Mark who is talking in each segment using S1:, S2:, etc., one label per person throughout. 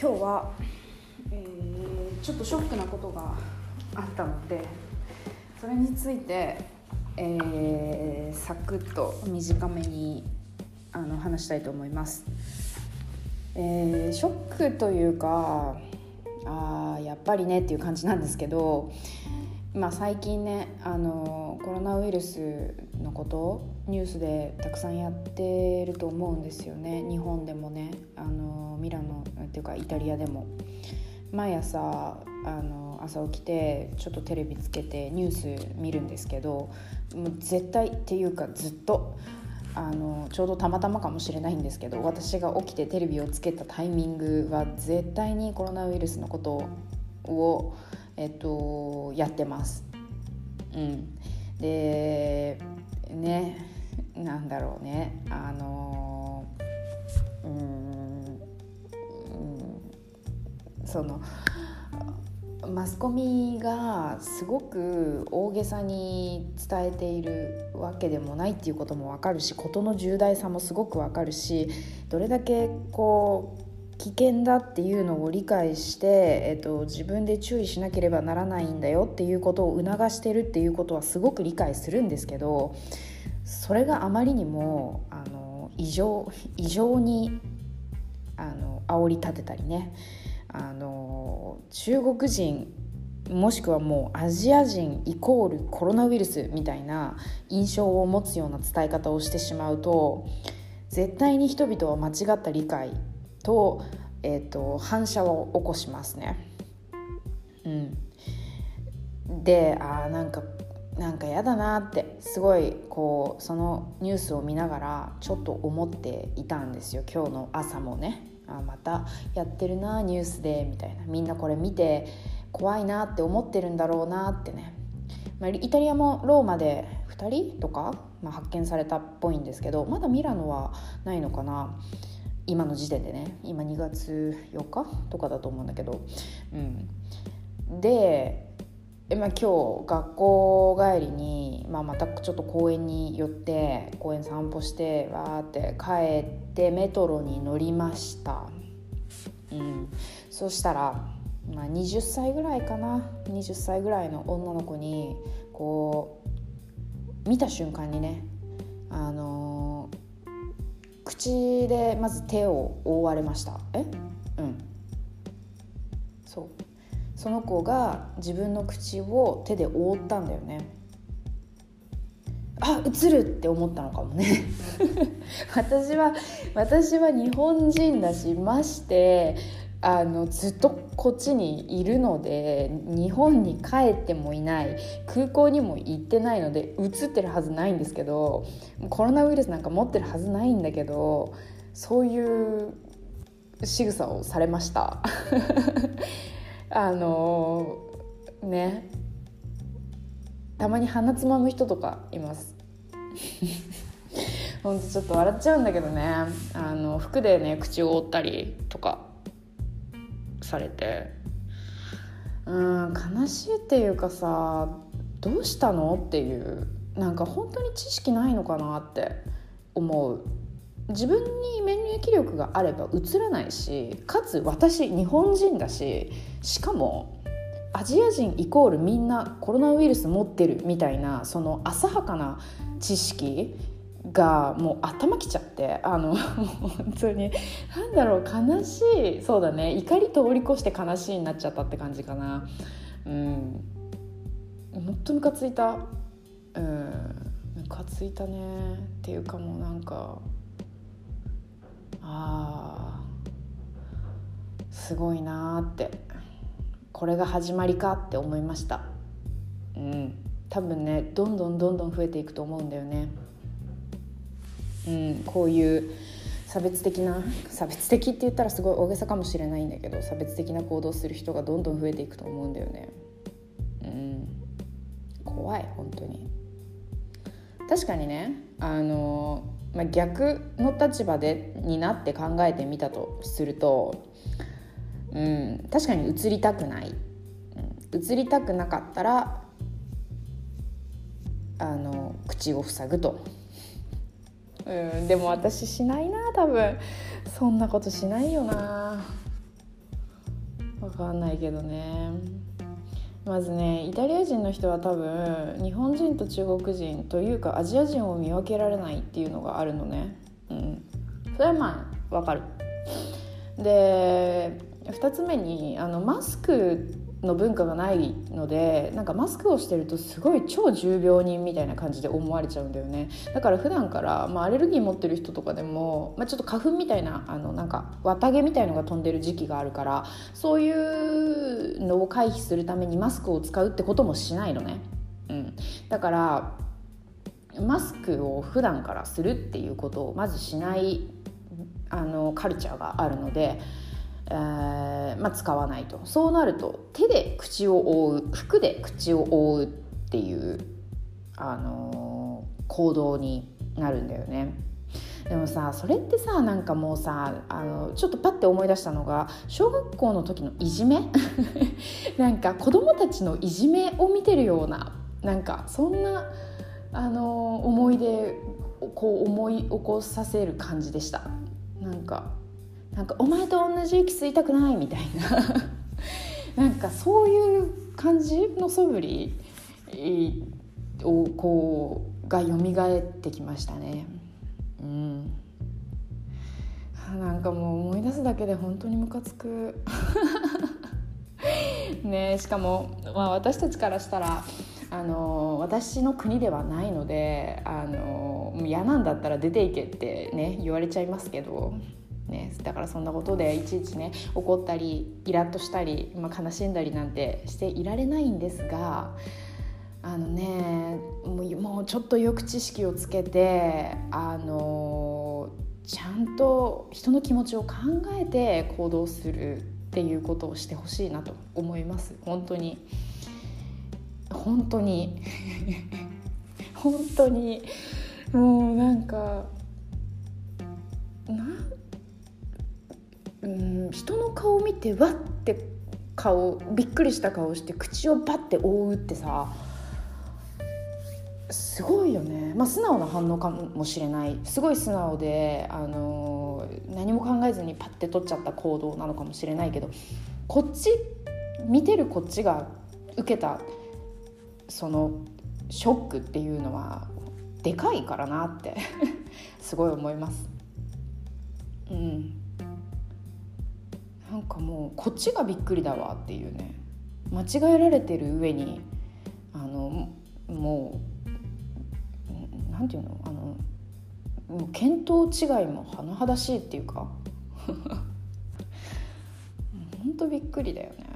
S1: 今日は、えー、ちょっとショックなことがあったのでそれについて、えー、サクッと短めにあの話したいと思います。えー、ショックというかあやっぱりねっていう感じなんですけど、まあ、最近ねあのコロナウイルスのことニュースでたくさんやってると思うんですよね日本でもねあのミラノっていうかイタリアでも。毎朝あの朝起きてちょっとテレビつけてニュース見るんですけどもう絶対っていうかずっとあのちょうどたまたまかもしれないんですけど私が起きてテレビをつけたタイミングは絶対にコロナウイルスのことを、えっと、やってます。うん、でねなんだろうね。あのうん。そのマスコミがすごく大げさに伝えているわけでもないっていうことも分かるし事の重大さもすごく分かるしどれだけこう危険だっていうのを理解して、えっと、自分で注意しなければならないんだよっていうことを促してるっていうことはすごく理解するんですけどそれがあまりにもあの異常異常にあの煽り立てたりねあの中国人もしくはもうアジア人イコールコロナウイルスみたいな印象を持つような伝え方をしてしまうと絶対に人々は間違った理解と,、えーと、反射を起こしますね。うん、であなんかなんか嫌だなってすごいこうそのニュースを見ながらちょっと思っていたんですよ今日の朝もね。あまたやってるなニュースでみたいな。みんなこれ見て怖いなって思ってるんだろうなってね、まあ、イタリアもローマで2人とか、まあ、発見されたっぽいんですけどまだミラノはないのかな。今の時点でね。今2月4日とかだと思うんだけど、うん、でまあ、今日学校帰りに、まあ、またちょっと公園に寄って公園散歩してわーって帰ってメトロに乗りました、うん、そしたら、まあ、20歳ぐらいかな。20歳ぐらいの女の子にこう見た瞬間にねあのー、口でまず手を覆われました。え？うん。そう。その子が自分の口を手で覆ったんだよね。あ映るって思ったのかもね。私は私は日本人だしましてあのずっとこっちにいるので日本に帰ってもいない空港にも行ってないので映ってるはずないんですけどコロナウイルスなんか持ってるはずないんだけどそういう仕草をされました。あのね。たまに鼻つまむ人とかいます。ほんとちょっと笑っちゃうんだけどね。あの服でね口を覆ったりとかされて。うん悲しいっていうかさどうしたのっていう。なんか本当に知識ないのかなって思う。自分に免疫力があればうつらないしかつ私日本人だししかもアジア人イコールみんなコロナウイルス持ってるみたいなその浅はかな知識がもう頭きちゃってあの 本当に何だろう悲しい。そうだね。怒り通り越して悲しいになっちゃったって感じかな。うん。本当ムカついた。うん。ムカついたね。っていうかもうなんかあすごいなって。これが始まりかって思いました。うん。多分ねどんどんどんどん増えていくと思うんだよね。うん。こういう差別的な差別的って言ったらすごい大げさかもしれないんだけど差別的な行動する人がどんどん増えていくと思うんだよね。うん。怖い本当に。確かにねあのまあ、逆の立場でになって考えてみたとすると、うん、確かに移りたくない、うん、移りたくなかったらあの口を塞ぐと、うん、でも私しないな多分。そんなことしないよな。分かんないけどね。まずねイタリア人の人は多分日本人と中国人というかアジア人を見分けられないっていうのがあるのね。うん。それはまあわかる。で2つ目にあのマスクの文化がないのでなんかマスクをしてるとすごい超重病人みたいな感じで思われちゃうんだよねだから普段から、まあ、アレルギー持ってる人とかでも、まあ、ちょっと花粉みたいなあのなんか綿毛みたいのが飛んでる時期があるからそういうのを回避するためにマスクを使うってこともしないのね、うん、だからマスクを普段からするっていうことをまずしないあのカルチャーがあるので。えーまあ、使わないと。そうなると手で口を覆う服で口を覆うっていう、あのー、行動になるんだよね。でもさそれってさなんかもうさあのちょっとパッて思い出したのが小学校の時のいじめ？なんか子供たちのいじめを見てるようななんかそんなあの思い出をこう思い起こさせる感じでした。なんかなんかお前と同じ息吸いたくないみたいな。なんかそういう感じの素振りをこうが蘇ってきましたね。うん。なんかもう思い出すだけで本当にムカつく。ねしかも、まあ、私たちからしたらあの私の国ではないのであの嫌なんだったら出ていけってね言われちゃいますけど。ね、だからそんなことでいちいちね怒ったりイラッとしたり、まあ、悲しんだりなんてしていられないんですがあのねもうちょっとよく知識をつけてあのちゃんと人の気持ちを考えて行動するっていうことをしてほしいなと思います。本当に。本当に。本当に。もうなんか人の顔を見てわって顔びっくりした顔して口をバッて覆うってさすごいよね、まあ、素直な反応かもしれない。すごい素直で、あの何も考えずにパッて取っちゃった行動なのかもしれないけどこっち見てるこっちが受けたそのショックっていうのはでかいからなって すごい思います。うん。かもうこっちがびっくりだわっていうね。間違えられてる上にあのもうなんていうのあのもう見当違いも甚だしいっていうか。本当びっくりだよね。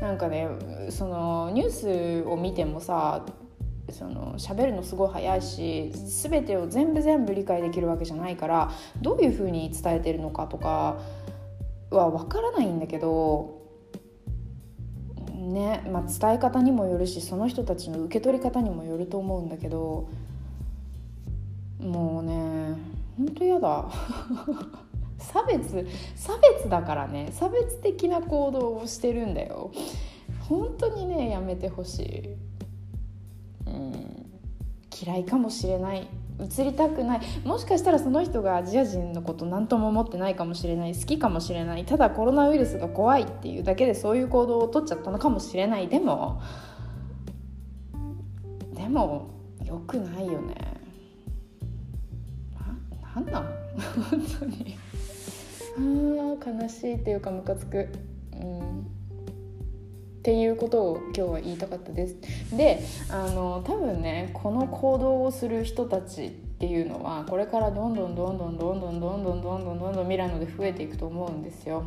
S1: なんかねそのニュースを見てもさその喋るのすごい早いし全てを全部全部理解できるわけじゃないからどういうふうに伝えてるのかとかは分からないんだけどねまあ、伝え方にもよるしその人たちの受け取り方にもよると思うんだけどもうねほんと嫌だ。差別差別だからね。差別的な行動をしてるんだよ。本当にねやめてほしい。嫌いかもしれない。移りたくない。もしかしたらその人がアジア人のこと何とも思ってないかもしれない。好きかもしれない。ただコロナウイルスが怖いっていうだけでそういう行動をとっちゃったのかもしれない。でもでもよくないよね。ななんなん？本当に。あー悲しいっていうかムカつく。うん。っていうことを今日は言いたかったです。であの多分ねこの行動をする人たちっていうのはこれからどんどんどんどんどんどんどんどんどんどんどんどんミラノで増えていくと思うんですよ。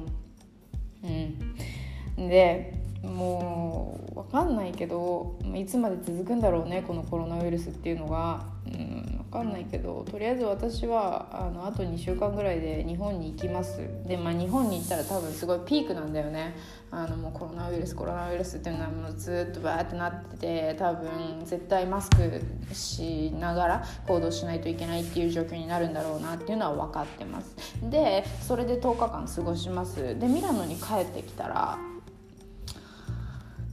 S1: うん、でもう分かんないけどいつまで続くんだろうねこのコロナウイルスっていうのが、うん、分かんないけどとりあえず私はあのあと2週間ぐらいで日本に行きます。で、まあ、日本に行ったら多分すごいピークなんだよね。あのもうコロナウイルスコロナウイルスっていうのはもうずっとバーってなってて多分絶対マスクしながら行動しないといけないっていう状況になるんだろうなっていうのは分かってます。でそれで10日間過ごします。でミラノに帰ってきたら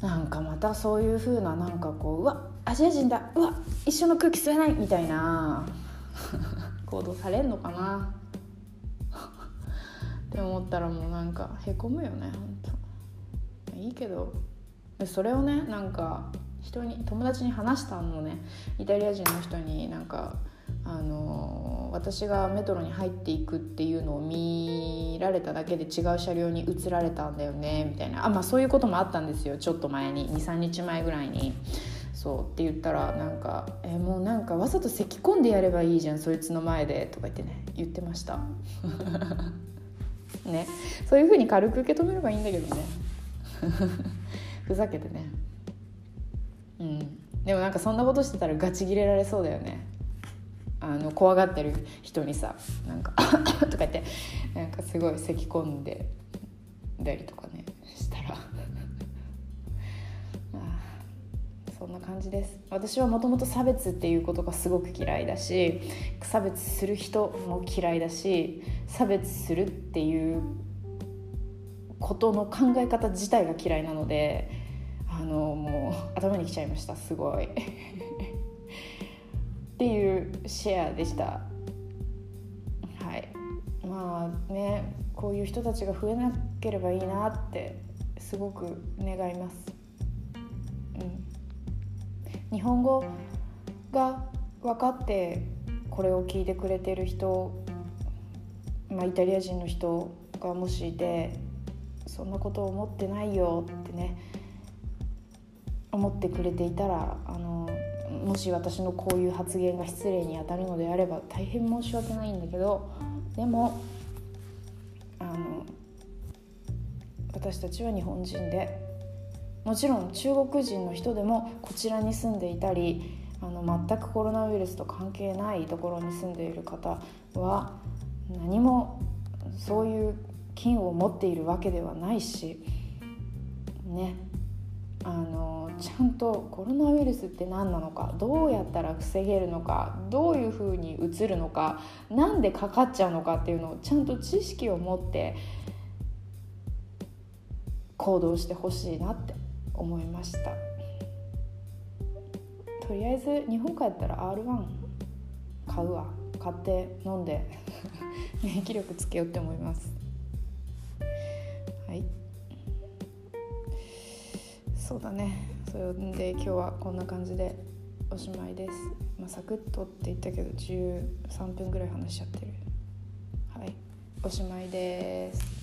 S1: なんかまたそういう風ななんかこううわアジア人だうわ一緒の空気吸えないみたいな。行動されるのかな。って思ったらもうなんかへこむよね本当いいけど。それをねなんか人に友達に話したのね。イタリア人の人になんかあの私がメトロに入っていくっていうのを見られただけで違う車両に移られたんだよねみたいな。あまあそういうこともあったんですよちょっと前に。23日前ぐらいに。そう。って言ったらなんか「えもうなんかわざと咳き込んでやればいいじゃんそいつの前で」とか言ってね言ってました。ね。そういう風に軽く受け止めればいいんだけどね。ふざけてね。うん。でもなんかそんなことしてたらガチギレられそうだよね。あの怖がってる人にさなんか とか言ってなんかすごい咳き込んでたりとかねしたら。そんな感じです。私はもともと差別っていうことがすごく嫌いだし差別する人も嫌いだし差別するっていうことの考え方自体が嫌いなのであのもう頭にきちゃいましたすごい。っていうシェアでした。はい。まあねこういう人たちが増えなければいいなってすごく願います。うん。日本語が分かってこれを聞いてくれてる人、まあ、イタリア人の人がもしいてそんなことを思ってないよってね思ってくれていたらあのもし私のこういう発言が失礼にあたるのであれば大変申し訳ないんだけどでもあの私たちは日本人でもちろん中国人の人でもこちらに住んでいたりあの全くコロナウイルスと関係ないところに住んでいる方は何もそういう菌を持っているわけではないしね。あのちゃんとコロナウイルスって何なのかどうやったら防げるのかどういうふうにうつるのか何でかかっちゃうのかっていうのをちゃんと知識を持って行動してほしいなって思いました。とりあえず日本帰ったら R1 買うわ。買って飲んで 免疫力つけようって思います。はい。そうだね。それで今日はこんな感じでおしまいです、まあ、サクッとって言ったけど13分ぐらい話しちゃってる。はい。おしまいです。